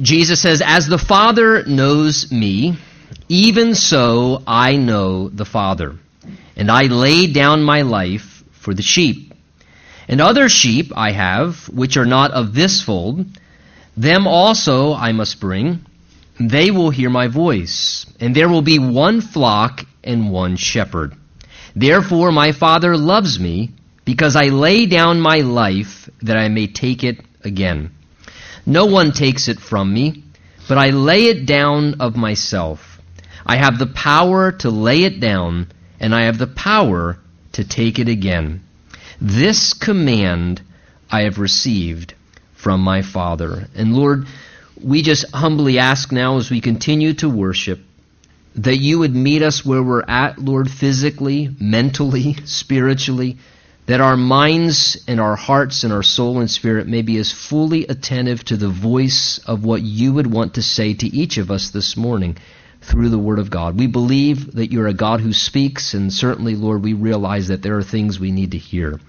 Jesus says, As the Father knows me, even so I know the Father. And I lay down my life for the sheep. And other sheep I have, which are not of this fold, them also I must bring. They will hear my voice, and there will be one flock and one shepherd. Therefore my Father loves me, because I lay down my life that I may take it again. No one takes it from me, but I lay it down of myself. I have the power to lay it down, and I have the power to take it again. This command I have received from my Father. And Lord, we just humbly ask now as we continue to worship that you would meet us where we're at, Lord, physically, mentally, spiritually that our minds and our hearts and our soul and spirit may be as fully attentive to the voice of what you would want to say to each of us this morning through the Word of God. We believe that you're a God who speaks, and certainly, Lord, we realize that there are things we need to hear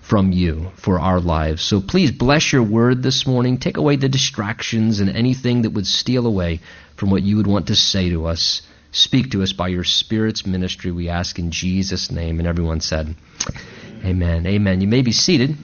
from you for our lives. So please bless your Word this morning. Take away the distractions and anything that would steal away from what you would want to say to us. Speak to us by your Spirit's ministry, we ask in Jesus' name. And everyone said, Amen. Amen. You may be seated.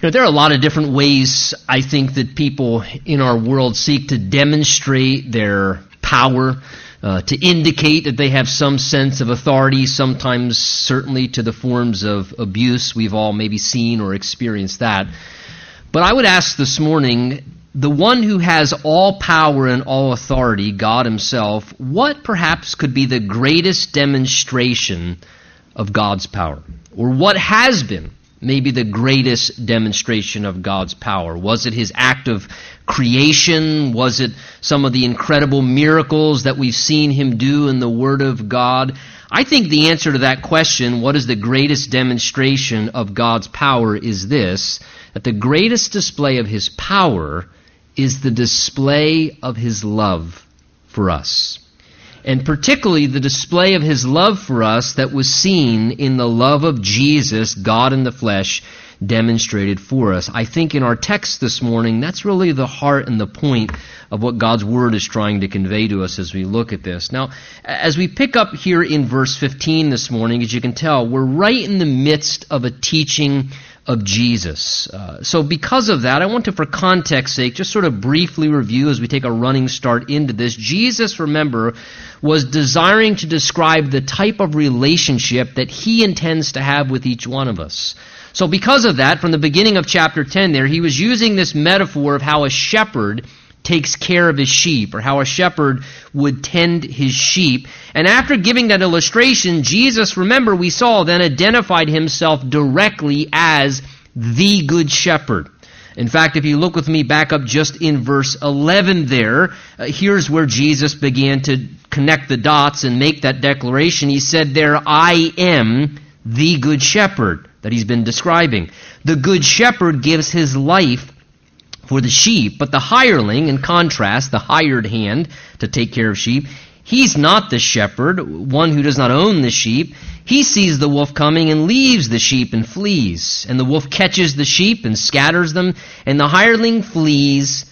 You know, there are a lot of different ways I think that people in our world seek to demonstrate their power, uh, to indicate that they have some sense of authority, sometimes certainly to the forms of abuse. We've all maybe seen or experienced that. But I would ask this morning the one who has all power and all authority, God Himself, what perhaps could be the greatest demonstration of God's power? Or what has been maybe the greatest demonstration of God's power? Was it His act of creation? Was it some of the incredible miracles that we've seen Him do in the Word of God? I think the answer to that question, what is the greatest demonstration of God's power, is this that the greatest display of His power is the display of his love for us. And particularly the display of his love for us that was seen in the love of Jesus, God in the flesh, demonstrated for us. I think in our text this morning, that's really the heart and the point of what God's Word is trying to convey to us as we look at this. Now, as we pick up here in verse 15 this morning, as you can tell, we're right in the midst of a teaching of Jesus. Uh, so, because of that, I want to, for context sake, just sort of briefly review as we take a running start into this. Jesus, remember, was desiring to describe the type of relationship that he intends to have with each one of us. So, because of that, from the beginning of chapter 10 there, he was using this metaphor of how a shepherd takes care of his sheep, or how a shepherd would tend his sheep. And after giving that illustration, Jesus, remember, we saw, then identified himself directly as the good shepherd. In fact, if you look with me back up just in verse 11 there, uh, here's where Jesus began to connect the dots and make that declaration. He said there, I am the good shepherd that he's been describing. The good shepherd gives his life for the sheep. But the hireling, in contrast, the hired hand to take care of sheep, he's not the shepherd, one who does not own the sheep. He sees the wolf coming and leaves the sheep and flees. And the wolf catches the sheep and scatters them, and the hireling flees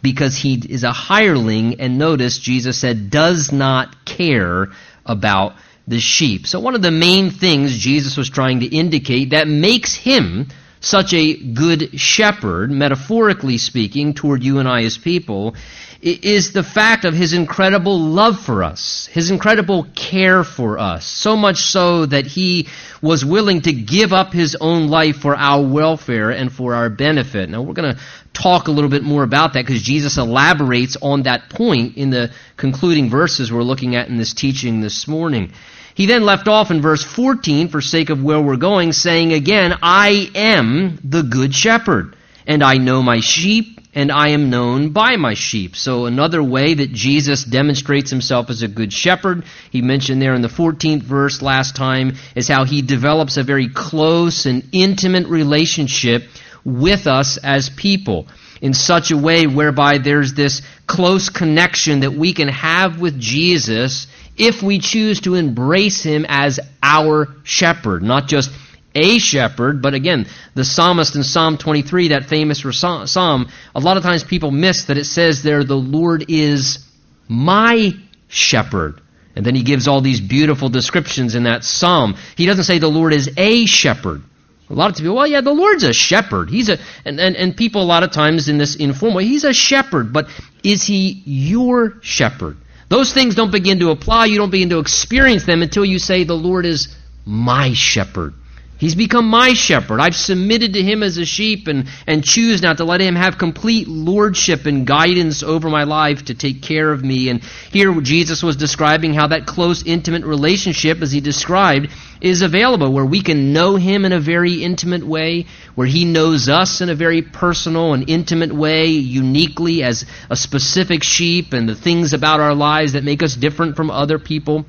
because he is a hireling. And notice Jesus said, does not care about the sheep. So one of the main things Jesus was trying to indicate that makes him such a good shepherd, metaphorically speaking, toward you and I as people, is the fact of his incredible love for us, his incredible care for us, so much so that he was willing to give up his own life for our welfare and for our benefit. Now, we're going to talk a little bit more about that because Jesus elaborates on that point in the concluding verses we're looking at in this teaching this morning. He then left off in verse 14 for sake of where we're going, saying again, I am the good shepherd, and I know my sheep, and I am known by my sheep. So another way that Jesus demonstrates himself as a good shepherd, he mentioned there in the 14th verse last time, is how he develops a very close and intimate relationship with us as people in such a way whereby there's this close connection that we can have with Jesus if we choose to embrace him as our shepherd, not just a shepherd, but again, the psalmist in Psalm 23, that famous psalm, a lot of times people miss that it says there, the Lord is my shepherd. And then he gives all these beautiful descriptions in that psalm. He doesn't say the Lord is a shepherd. A lot of people, well, yeah, the Lord's a shepherd. He's a, and, and, and people a lot of times in this informal he's a shepherd, but is he your shepherd? Those things don't begin to apply. You don't begin to experience them until you say, the Lord is my shepherd. He's become my shepherd. I've submitted to him as a sheep and, and choose now to let him have complete lordship and guidance over my life to take care of me. And here Jesus was describing how that close, intimate relationship, as he described, is available, where we can know him in a very intimate way, where he knows us in a very personal and intimate way, uniquely as a specific sheep, and the things about our lives that make us different from other people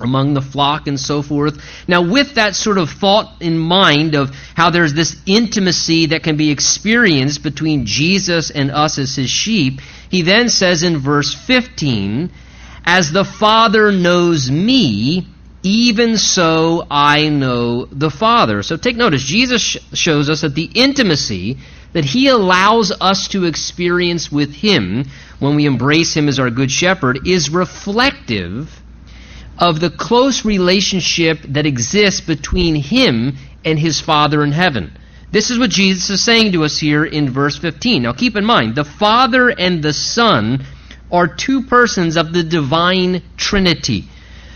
among the flock and so forth. Now, with that sort of thought in mind of how there's this intimacy that can be experienced between Jesus and us as his sheep, he then says in verse 15, As the Father knows me, even so I know the Father. So take notice, Jesus shows us that the intimacy that he allows us to experience with him when we embrace him as our good shepherd is reflective of the close relationship that exists between him and his Father in heaven. This is what Jesus is saying to us here in verse 15. Now keep in mind, the Father and the Son are two persons of the divine Trinity.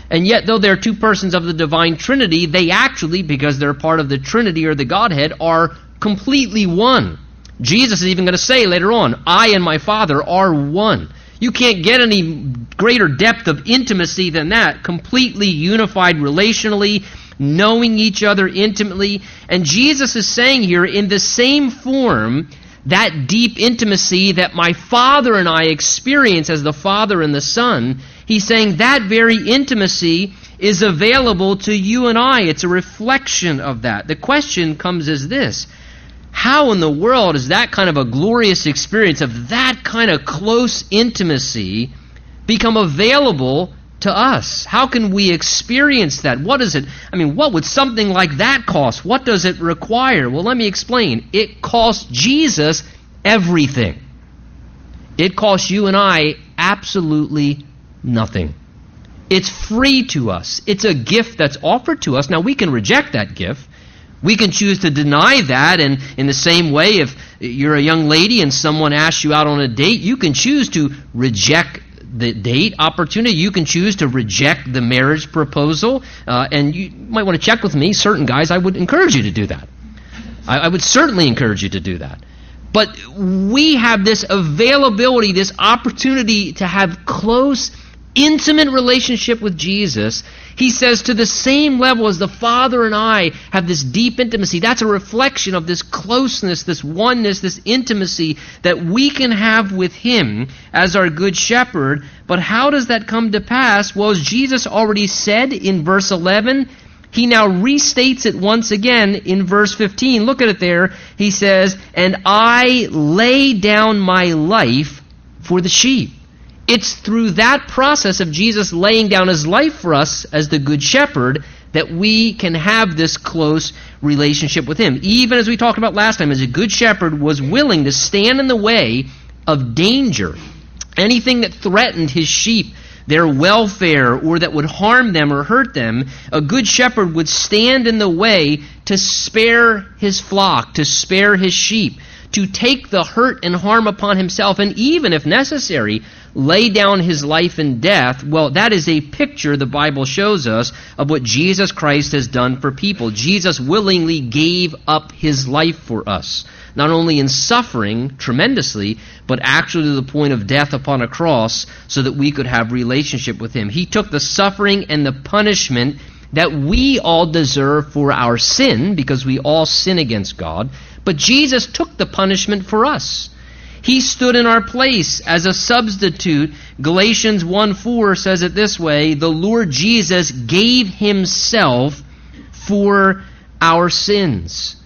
And yet, though they're two persons of the divine Trinity, they actually, because they're part of the Trinity or the Godhead, are completely one. Jesus is even going to say later on, I and my Father are one. You can't get any greater depth of intimacy than that. Completely unified relationally, knowing each other intimately. And Jesus is saying here, in the same form, that deep intimacy that my Father and I experience as the Father and the Son, he's saying that very intimacy is available to you and I. It's a reflection of that. The question comes as this how in the world is that kind of a glorious experience of that kind of close intimacy become available to us? How can we experience that? What is it? I mean, what would something like that cost? What does it require? Well, let me explain. It costs Jesus everything. It costs you and I absolutely nothing. It's free to us. It's a gift that's offered to us. Now, we can reject that gift. We can choose to deny that, and in the same way, if you're a young lady and someone asks you out on a date, you can choose to reject the date opportunity. You can choose to reject the marriage proposal, uh, and you might want to check with me. Certain guys, I would encourage you to do that. I, I would certainly encourage you to do that. But we have this availability, this opportunity to have close intimate relationship with Jesus, he says to the same level as the Father and I have this deep intimacy. That's a reflection of this closeness, this oneness, this intimacy that we can have with him as our good shepherd. But how does that come to pass? Well, as Jesus already said in verse 11, he now restates it once again in verse 15. Look at it there. He says, And I lay down my life for the sheep. It's through that process of Jesus laying down his life for us as the Good Shepherd that we can have this close relationship with him. Even as we talked about last time, as a Good Shepherd was willing to stand in the way of danger, anything that threatened his sheep, their welfare, or that would harm them or hurt them, a Good Shepherd would stand in the way to spare his flock, to spare his sheep to take the hurt and harm upon himself, and even, if necessary, lay down his life in death, well, that is a picture, the Bible shows us, of what Jesus Christ has done for people. Jesus willingly gave up his life for us, not only in suffering tremendously, but actually to the point of death upon a cross, so that we could have relationship with him. He took the suffering and the punishment that we all deserve for our sin, because we all sin against God. But Jesus took the punishment for us. He stood in our place as a substitute. Galatians 1 4 says it this way The Lord Jesus gave himself for our sins.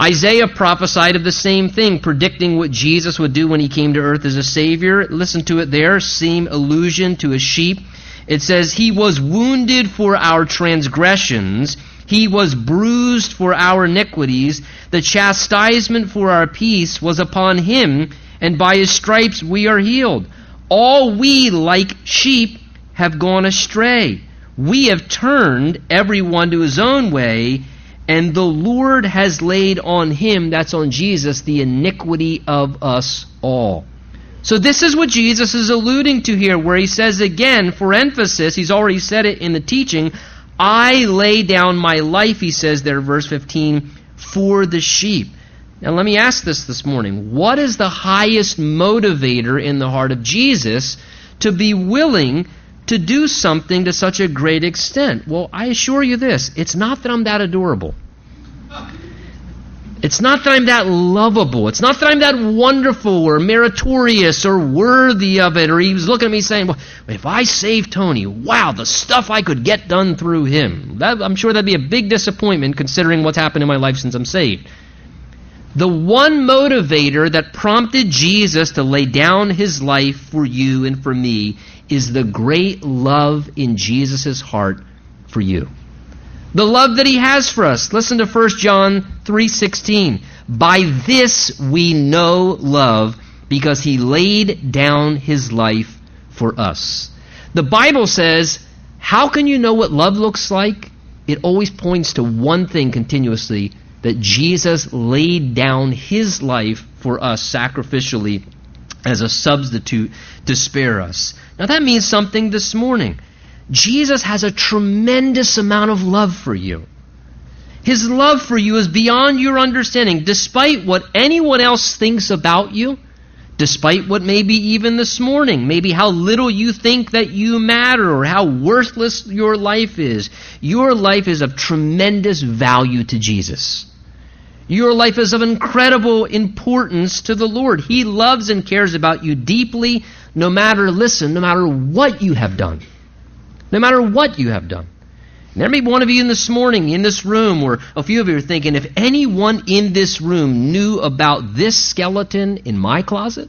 Isaiah prophesied of the same thing, predicting what Jesus would do when he came to earth as a Savior. Listen to it there, same allusion to a sheep. It says, He was wounded for our transgressions He was bruised for our iniquities. The chastisement for our peace was upon him, and by his stripes we are healed. All we, like sheep, have gone astray. We have turned everyone to his own way, and the Lord has laid on him, that's on Jesus, the iniquity of us all. So this is what Jesus is alluding to here, where he says again, for emphasis, he's already said it in the teaching, I lay down my life, he says there, verse 15, for the sheep. Now, let me ask this this morning. What is the highest motivator in the heart of Jesus to be willing to do something to such a great extent? Well, I assure you this it's not that I'm that adorable. It's not that I'm that lovable. It's not that I'm that wonderful or meritorious or worthy of it. Or he was looking at me saying, well, if I save Tony, wow, the stuff I could get done through him. That, I'm sure that'd be a big disappointment considering what's happened in my life since I'm saved. The one motivator that prompted Jesus to lay down his life for you and for me is the great love in Jesus' heart for you. The love that he has for us. Listen to 1 John 3:16. By this we know love because he laid down his life for us. The Bible says, how can you know what love looks like? It always points to one thing continuously that Jesus laid down his life for us sacrificially as a substitute to spare us. Now that means something this morning. Jesus has a tremendous amount of love for you. His love for you is beyond your understanding. Despite what anyone else thinks about you, despite what maybe even this morning, maybe how little you think that you matter or how worthless your life is, your life is of tremendous value to Jesus. Your life is of incredible importance to the Lord. He loves and cares about you deeply, no matter, listen, no matter what you have done no matter what you have done. And there may be one of you in this morning in this room, or a few of you are thinking, if anyone in this room knew about this skeleton in my closet,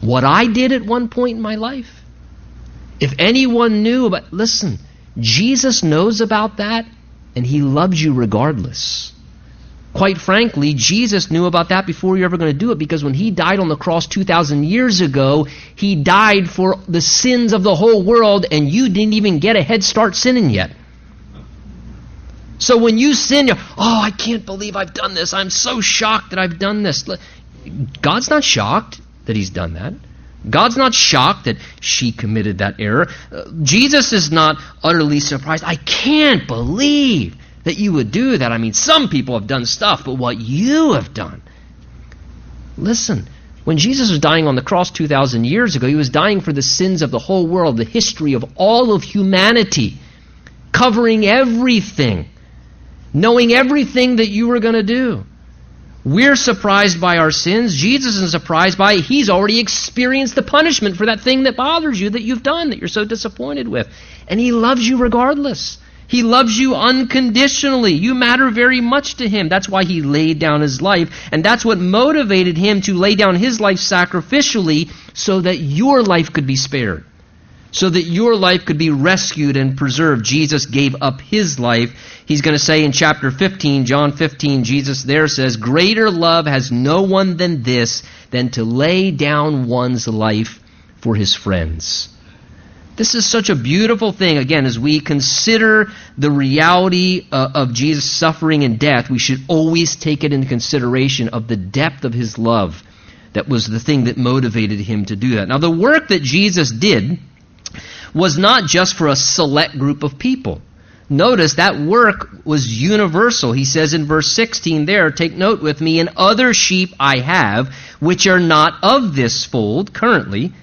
what I did at one point in my life, if anyone knew about, listen, Jesus knows about that, and he loves you regardless. Quite frankly, Jesus knew about that before you're ever going to do it because when he died on the cross 2,000 years ago, he died for the sins of the whole world and you didn't even get a head start sinning yet. So when you sin, you're, oh, I can't believe I've done this. I'm so shocked that I've done this. God's not shocked that he's done that. God's not shocked that she committed that error. Uh, Jesus is not utterly surprised. I can't believe that you would do that. I mean, some people have done stuff, but what you have done. Listen, when Jesus was dying on the cross 2,000 years ago, he was dying for the sins of the whole world, the history of all of humanity, covering everything, knowing everything that you were going to do. We're surprised by our sins. Jesus isn't surprised by it. He's already experienced the punishment for that thing that bothers you, that you've done, that you're so disappointed with. And He loves you regardless. He loves you unconditionally. You matter very much to him. That's why he laid down his life. And that's what motivated him to lay down his life sacrificially so that your life could be spared. So that your life could be rescued and preserved. Jesus gave up his life. He's going to say in chapter 15, John 15, Jesus there says, Greater love has no one than this, than to lay down one's life for his friends. This is such a beautiful thing. Again, as we consider the reality uh, of Jesus' suffering and death, we should always take it into consideration of the depth of his love. That was the thing that motivated him to do that. Now, the work that Jesus did was not just for a select group of people. Notice that work was universal. He says in verse 16 there, take note with me, and other sheep I have, which are not of this fold currently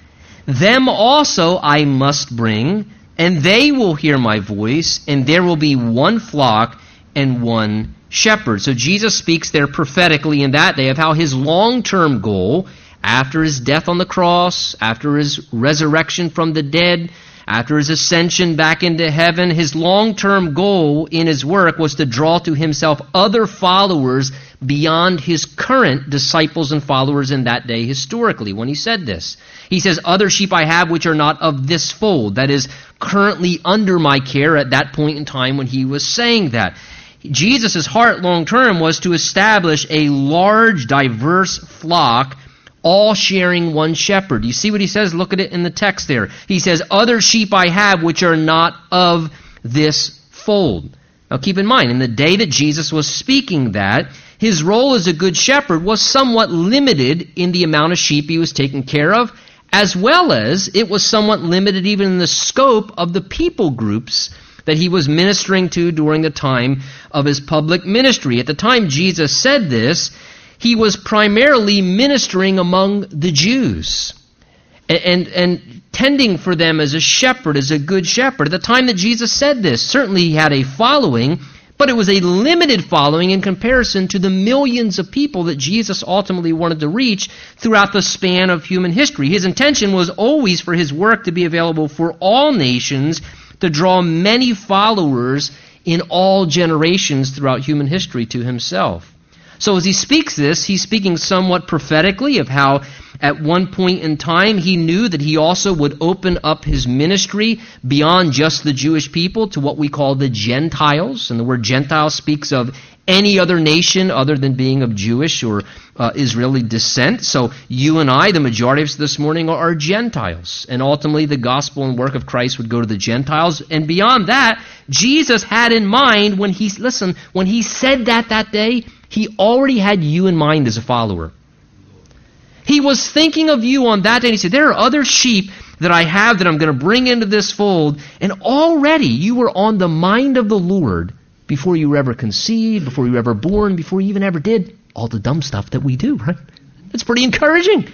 them also I must bring, and they will hear my voice, and there will be one flock and one shepherd. So Jesus speaks there prophetically in that day of how his long term goal, after his death on the cross, after his resurrection from the dead, after his ascension back into heaven, his long term goal in his work was to draw to himself other followers beyond his current disciples and followers in that day historically when he said this. He says, Other sheep I have which are not of this fold, that is, currently under my care at that point in time when he was saying that. Jesus' heart long term was to establish a large, diverse flock all sharing one shepherd. You see what he says? Look at it in the text there. He says, Other sheep I have which are not of this fold. Now keep in mind, in the day that Jesus was speaking that, his role as a good shepherd was somewhat limited in the amount of sheep he was taking care of, as well as it was somewhat limited even in the scope of the people groups that he was ministering to during the time of his public ministry. At the time Jesus said this, he was primarily ministering among the Jews and, and, and, tending for them as a shepherd, as a good shepherd. At the time that Jesus said this, certainly he had a following, but it was a limited following in comparison to the millions of people that Jesus ultimately wanted to reach throughout the span of human history. His intention was always for his work to be available for all nations to draw many followers in all generations throughout human history to himself. So as he speaks this, he's speaking somewhat prophetically of how at one point in time he knew that he also would open up his ministry beyond just the Jewish people to what we call the Gentiles. And the word Gentile speaks of any other nation other than being of Jewish or uh, Israeli descent. So you and I, the majority of us this morning, are, are Gentiles. And ultimately, the gospel and work of Christ would go to the Gentiles. And beyond that, Jesus had in mind when he, listen, when he said that that day, he already had you in mind as a follower. He was thinking of you on that day. He said, There are other sheep that I have that I'm going to bring into this fold. And already you were on the mind of the Lord before you were ever conceived, before you were ever born, before you even ever did all the dumb stuff that we do, right? That's pretty encouraging.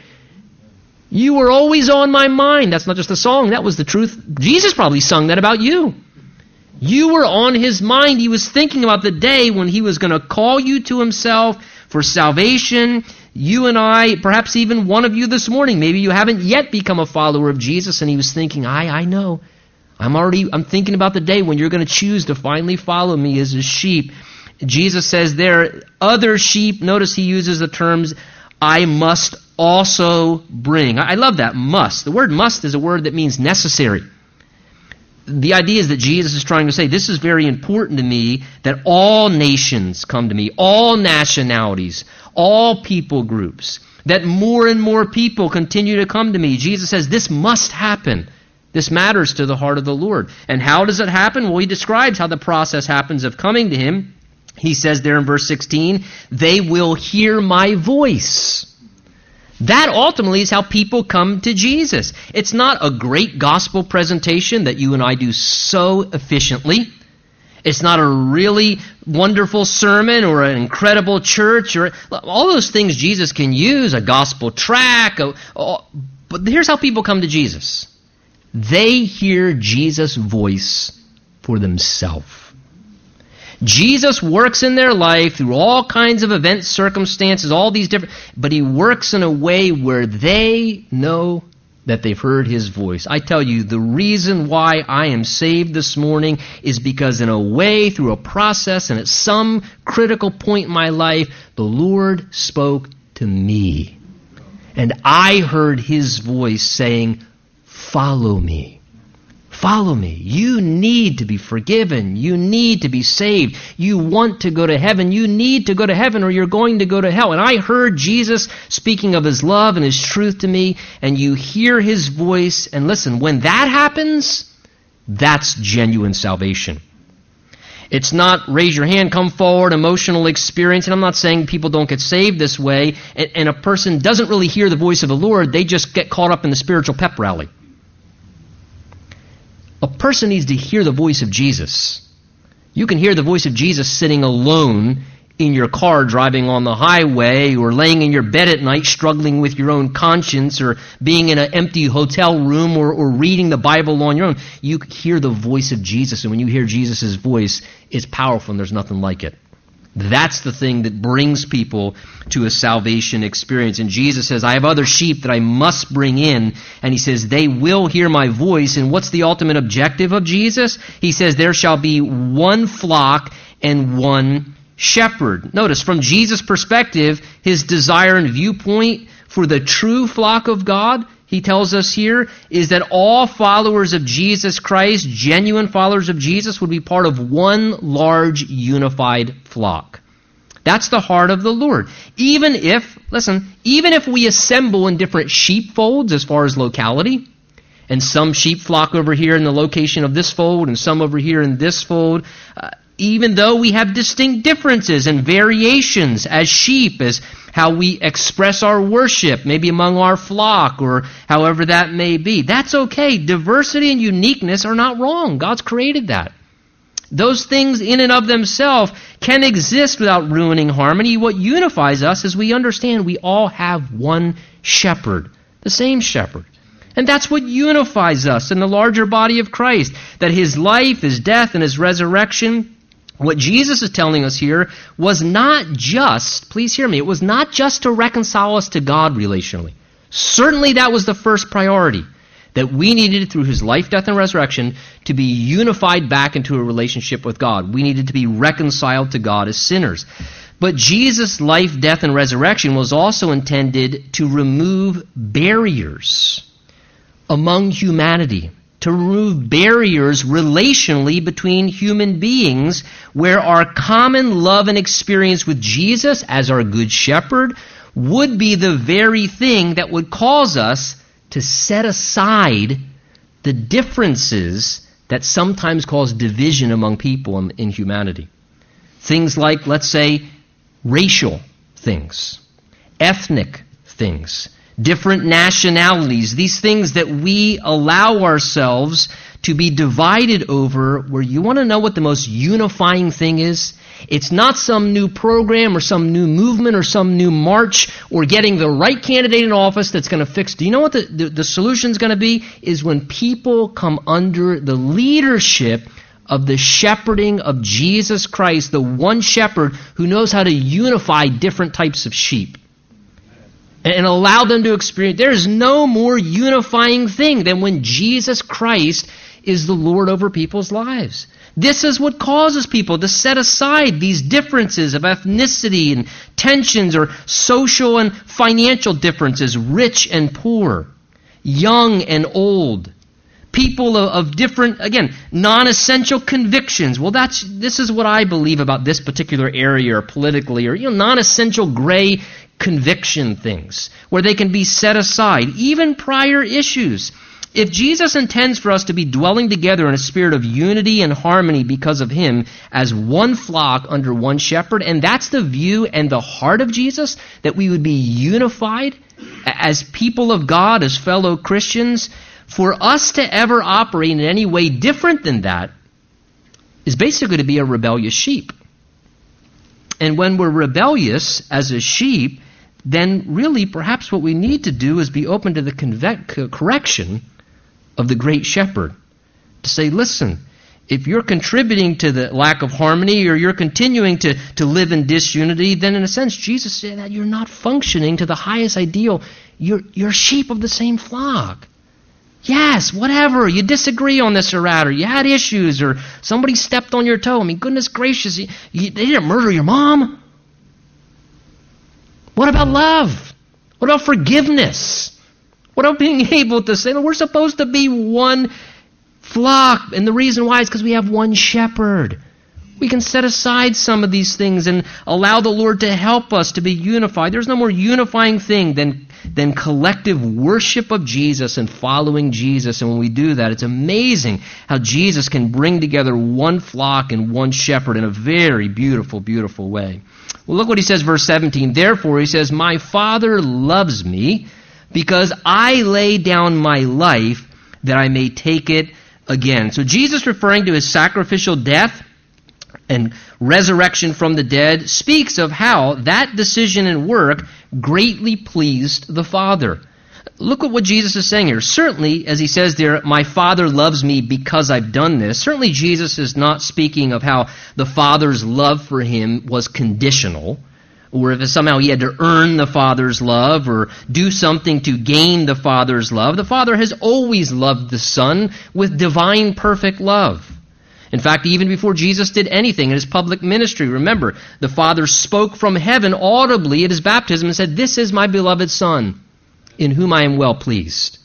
You were always on my mind. That's not just a song, that was the truth. Jesus probably sung that about you. You were on his mind. He was thinking about the day when he was going to call you to himself for salvation. You and I, perhaps even one of you this morning, maybe you haven't yet become a follower of Jesus, and he was thinking, I, I know. I'm already I'm thinking about the day when you're going to choose to finally follow me as a sheep. Jesus says there, other sheep, notice he uses the terms, I must also bring. I love that, must. The word must is a word that means necessary. The idea is that Jesus is trying to say, this is very important to me that all nations come to me, all nationalities, all people groups, that more and more people continue to come to me. Jesus says, this must happen. This matters to the heart of the Lord. And how does it happen? Well, he describes how the process happens of coming to him. He says there in verse 16, they will hear my voice. That ultimately is how people come to Jesus. It's not a great gospel presentation that you and I do so efficiently. It's not a really wonderful sermon or an incredible church or all those things Jesus can use, a gospel track. A, a, but here's how people come to Jesus. They hear Jesus' voice for themselves. Jesus works in their life through all kinds of events, circumstances, all these different, but he works in a way where they know that they've heard his voice. I tell you, the reason why I am saved this morning is because in a way, through a process, and at some critical point in my life, the Lord spoke to me. And I heard his voice saying, Follow me. Follow me. You need to be forgiven. You need to be saved. You want to go to heaven. You need to go to heaven or you're going to go to hell. And I heard Jesus speaking of his love and his truth to me, and you hear his voice. And listen, when that happens, that's genuine salvation. It's not raise your hand, come forward, emotional experience. And I'm not saying people don't get saved this way. And, and a person doesn't really hear the voice of the Lord. They just get caught up in the spiritual pep rally. A person needs to hear the voice of Jesus. You can hear the voice of Jesus sitting alone in your car driving on the highway or laying in your bed at night struggling with your own conscience or being in an empty hotel room or, or reading the Bible on your own. You hear the voice of Jesus, and when you hear Jesus' voice, it's powerful and there's nothing like it. That's the thing that brings people to a salvation experience. And Jesus says, I have other sheep that I must bring in. And he says, they will hear my voice. And what's the ultimate objective of Jesus? He says, there shall be one flock and one shepherd. Notice, from Jesus' perspective, his desire and viewpoint for the true flock of God, he tells us here, is that all followers of Jesus Christ, genuine followers of Jesus, would be part of one large unified flock. That's the heart of the Lord. Even if, listen, even if we assemble in different sheepfolds as far as locality, and some sheep flock over here in the location of this fold, and some over here in this fold, uh, even though we have distinct differences and variations as sheep, as how we express our worship, maybe among our flock or however that may be. That's okay. Diversity and uniqueness are not wrong. God's created that. Those things in and of themselves can exist without ruining harmony. What unifies us is we understand we all have one shepherd, the same shepherd. And that's what unifies us in the larger body of Christ. That his life, his death, and his resurrection what Jesus is telling us here was not just, please hear me, it was not just to reconcile us to God relationally. Certainly that was the first priority. That we needed, through his life, death, and resurrection, to be unified back into a relationship with God. We needed to be reconciled to God as sinners. But Jesus' life, death, and resurrection was also intended to remove barriers among humanity to remove barriers relationally between human beings where our common love and experience with Jesus as our good shepherd would be the very thing that would cause us to set aside the differences that sometimes cause division among people in, in humanity. Things like, let's say, racial things, ethnic things, different nationalities, these things that we allow ourselves to be divided over, where you want to know what the most unifying thing is? It's not some new program or some new movement or some new march or getting the right candidate in office that's going to fix. Do you know what the, the, the solution is going to be? Is when people come under the leadership of the shepherding of Jesus Christ, the one shepherd who knows how to unify different types of sheep and allow them to experience. There is no more unifying thing than when Jesus Christ is the Lord over people's lives. This is what causes people to set aside these differences of ethnicity and tensions or social and financial differences, rich and poor, young and old. People of, different, again, non-essential convictions. Well, that's this is what I believe about this particular area, or politically, or you know, non-essential gray conviction things, where they can be set aside, even prior issues. If Jesus intends for us to be dwelling together in a spirit of unity and harmony because of Him as one flock under one shepherd, and that's the view and the heart of Jesus, that we would be unified as people of God, as fellow Christians, for us to ever operate in any way different than that is basically to be a rebellious sheep. And when we're rebellious as a sheep, then really perhaps what we need to do is be open to the conve- correction of the great shepherd. To say, listen, if you're contributing to the lack of harmony or you're continuing to, to live in disunity, then in a sense, Jesus said that you're not functioning to the highest ideal. You're, you're sheep of the same flock. Yes, whatever. You disagree on this or that, or you had issues, or somebody stepped on your toe. I mean, goodness gracious, you, you, they didn't murder your mom. What about love? What about forgiveness? What about being able to say, we're supposed to be one flock? And the reason why is because we have one shepherd. We can set aside some of these things and allow the Lord to help us to be unified. There's no more unifying thing than, than collective worship of Jesus and following Jesus. And when we do that, it's amazing how Jesus can bring together one flock and one shepherd in a very beautiful, beautiful way. Well, look what he says, verse 17. Therefore, he says, My Father loves me because I lay down my life that I may take it again. So Jesus, referring to his sacrificial death, and resurrection from the dead speaks of how that decision and work greatly pleased the Father. Look at what Jesus is saying here. Certainly, as he says there, my Father loves me because I've done this. Certainly, Jesus is not speaking of how the Father's love for him was conditional, or if somehow he had to earn the Father's love or do something to gain the Father's love. The Father has always loved the Son with divine perfect love. In fact, even before Jesus did anything in his public ministry, remember, the Father spoke from heaven audibly at his baptism and said, This is my beloved Son, in whom I am well pleased.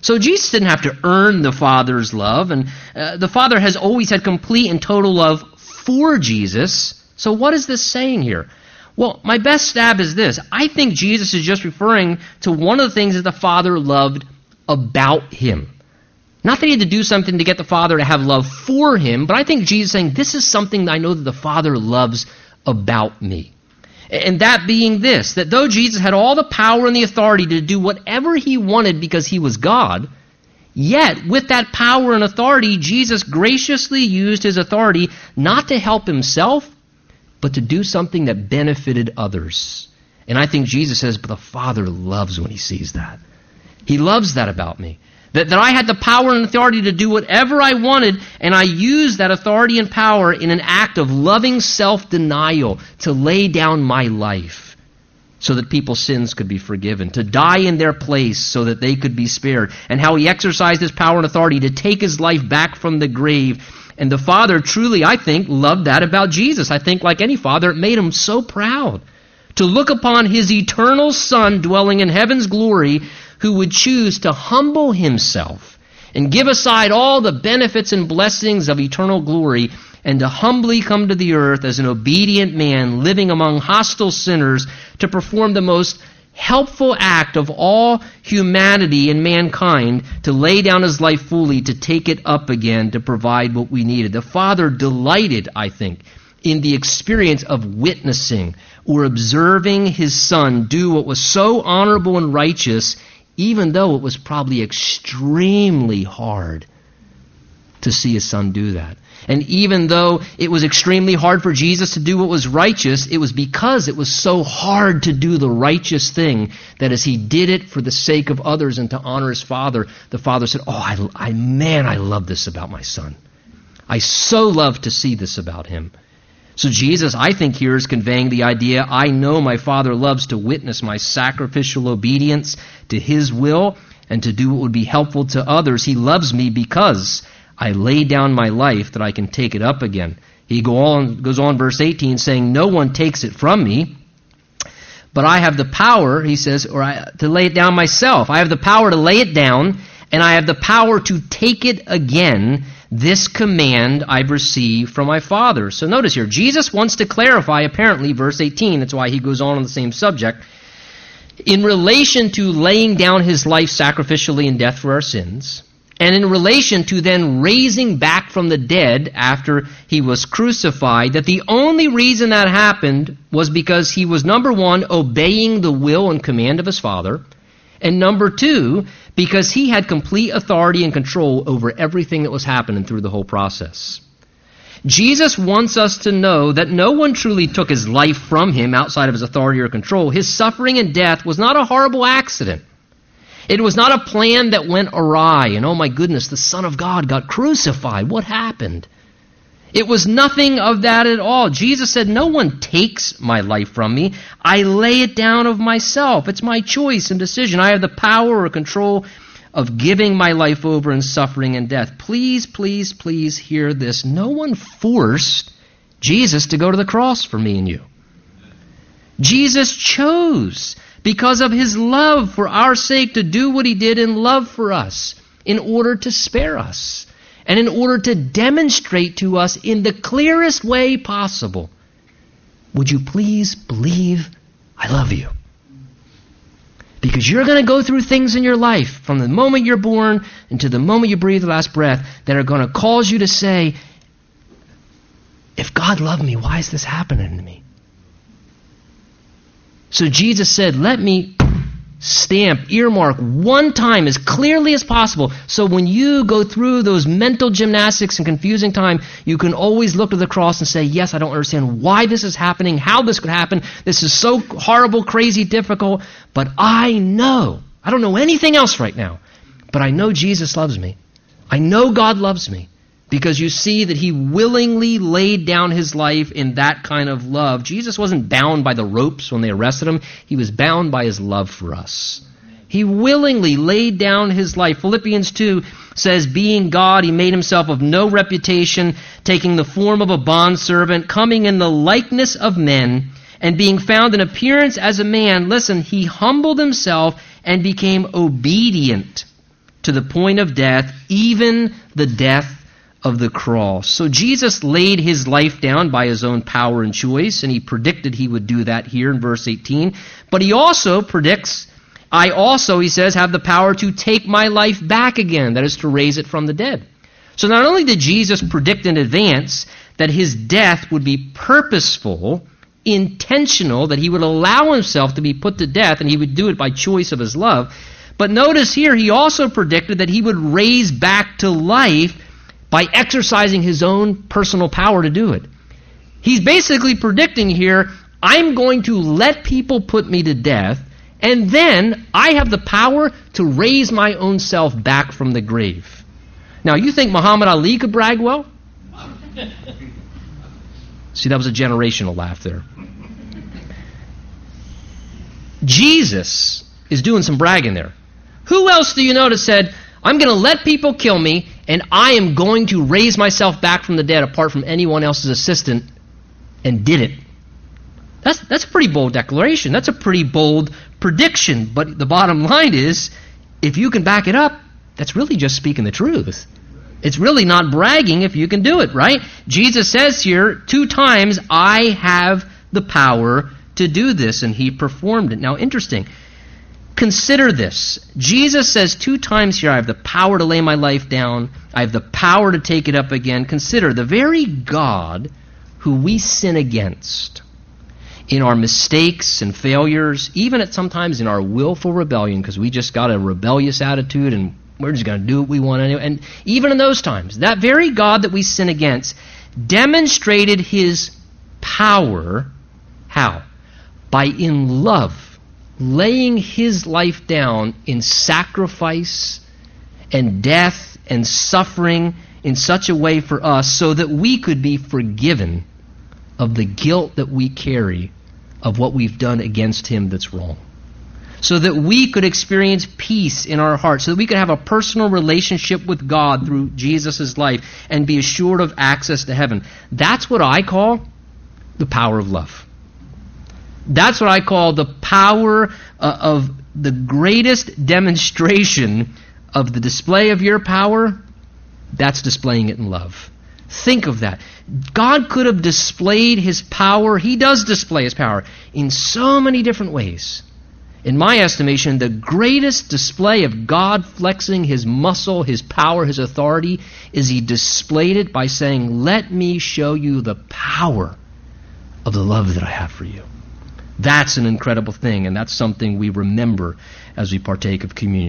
So Jesus didn't have to earn the Father's love, and uh, the Father has always had complete and total love for Jesus. So what is this saying here? Well, my best stab is this. I think Jesus is just referring to one of the things that the Father loved about him. Not that he had to do something to get the Father to have love for him, but I think Jesus is saying, This is something I know that the Father loves about me. And that being this, that though Jesus had all the power and the authority to do whatever he wanted because he was God, yet with that power and authority, Jesus graciously used his authority not to help himself, but to do something that benefited others. And I think Jesus says, but the Father loves when he sees that. He loves that about me. That, that I had the power and authority to do whatever I wanted, and I used that authority and power in an act of loving self denial to lay down my life so that people's sins could be forgiven, to die in their place so that they could be spared, and how he exercised his power and authority to take his life back from the grave. And the Father truly, I think, loved that about Jesus. I think, like any father, it made him so proud to look upon his eternal Son dwelling in heaven's glory who would choose to humble himself and give aside all the benefits and blessings of eternal glory and to humbly come to the earth as an obedient man living among hostile sinners to perform the most helpful act of all humanity and mankind to lay down his life fully, to take it up again, to provide what we needed. The Father delighted, I think, in the experience of witnessing or observing his Son do what was so honorable and righteous even though it was probably extremely hard to see his son do that. And even though it was extremely hard for Jesus to do what was righteous, it was because it was so hard to do the righteous thing that as he did it for the sake of others and to honor his father, the father said, Oh, I, I man, I love this about my son. I so love to see this about him. So Jesus, I think, here is conveying the idea I know my Father loves to witness my sacrificial obedience to His will and to do what would be helpful to others. He loves me because I lay down my life that I can take it up again. He go on, goes on, verse 18, saying, No one takes it from me, but I have the power, he says, or I, to lay it down myself. I have the power to lay it down, and I have the power to take it again. This command I've received from my Father. So notice here, Jesus wants to clarify, apparently, verse 18, that's why he goes on on the same subject, in relation to laying down his life sacrificially in death for our sins, and in relation to then raising back from the dead after he was crucified, that the only reason that happened was because he was, number one, obeying the will and command of his Father, and number two, because he had complete authority and control over everything that was happening through the whole process. Jesus wants us to know that no one truly took his life from him outside of his authority or control. His suffering and death was not a horrible accident. It was not a plan that went awry, and oh my goodness, the Son of God got crucified. What happened? It was nothing of that at all. Jesus said, No one takes my life from me. I lay it down of myself. It's my choice and decision. I have the power or control of giving my life over in suffering and death. Please, please, please hear this. No one forced Jesus to go to the cross for me and you. Jesus chose because of his love for our sake to do what he did in love for us in order to spare us and in order to demonstrate to us in the clearest way possible, would you please believe I love you? Because you're going to go through things in your life from the moment you're born until the moment you breathe the last breath that are going to cause you to say, if God loved me, why is this happening to me? So Jesus said, Let me stamp, earmark one time as clearly as possible. So when you go through those mental gymnastics and confusing time, you can always look to the cross and say, Yes, I don't understand why this is happening, how this could happen. This is so horrible, crazy, difficult. But I know. I don't know anything else right now. But I know Jesus loves me. I know God loves me. Because you see that he willingly laid down his life in that kind of love. Jesus wasn't bound by the ropes when they arrested him, he was bound by his love for us. He willingly laid down his life. Philippians 2 says, Being God, he made himself of no reputation, taking the form of a bondservant, coming in the likeness of men, and being found in appearance as a man. Listen, he humbled himself and became obedient to the point of death, even the death of the cross. So Jesus laid his life down by his own power and choice, and he predicted he would do that here in verse 18. But he also predicts, I also, he says, have the power to take my life back again, that is, to raise it from the dead. So not only did Jesus predict in advance that his death would be purposeful, intentional, that he would allow himself to be put to death, and he would do it by choice of his love, but notice here, he also predicted that he would raise back to life by exercising his own personal power to do it. He's basically predicting here I'm going to let people put me to death, and then I have the power to raise my own self back from the grave. Now, you think Muhammad Ali could brag well? See, that was a generational laugh there. Jesus is doing some bragging there. Who else do you know that said, I'm going to let people kill me, and I am going to raise myself back from the dead apart from anyone else's assistant, and did it? That's, that's a pretty bold declaration. That's a pretty bold prediction. But the bottom line is, if you can back it up, that's really just speaking the truth. It's really not bragging if you can do it, right? Jesus says here two times, I have the power to do this, and he performed it. Now, interesting. Consider this. Jesus says two times here, I have the power to lay my life down, I have the power to take it up again. Consider the very God who we sin against in our mistakes and failures, even at sometimes in our willful rebellion, because we just got a rebellious attitude and we're just going to do what we want anyway. And even in those times, that very God that we sin against demonstrated his power. How? By in love laying his life down in sacrifice and death and suffering in such a way for us so that we could be forgiven of the guilt that we carry of what we've done against him that's wrong. So that we could experience peace in our hearts, so that we could have a personal relationship with God through Jesus' life and be assured of access to heaven. That's what I call the power of love. That's what I call the power uh, of the greatest demonstration of the display of your power. That's displaying it in love. Think of that. God could have displayed his power. He does display his power in so many different ways. In my estimation, the greatest display of God flexing his muscle, his power, his authority is he displayed it by saying, Let me show you the power of the love that I have for you. That's an incredible thing, and that's something we remember as we partake of communion.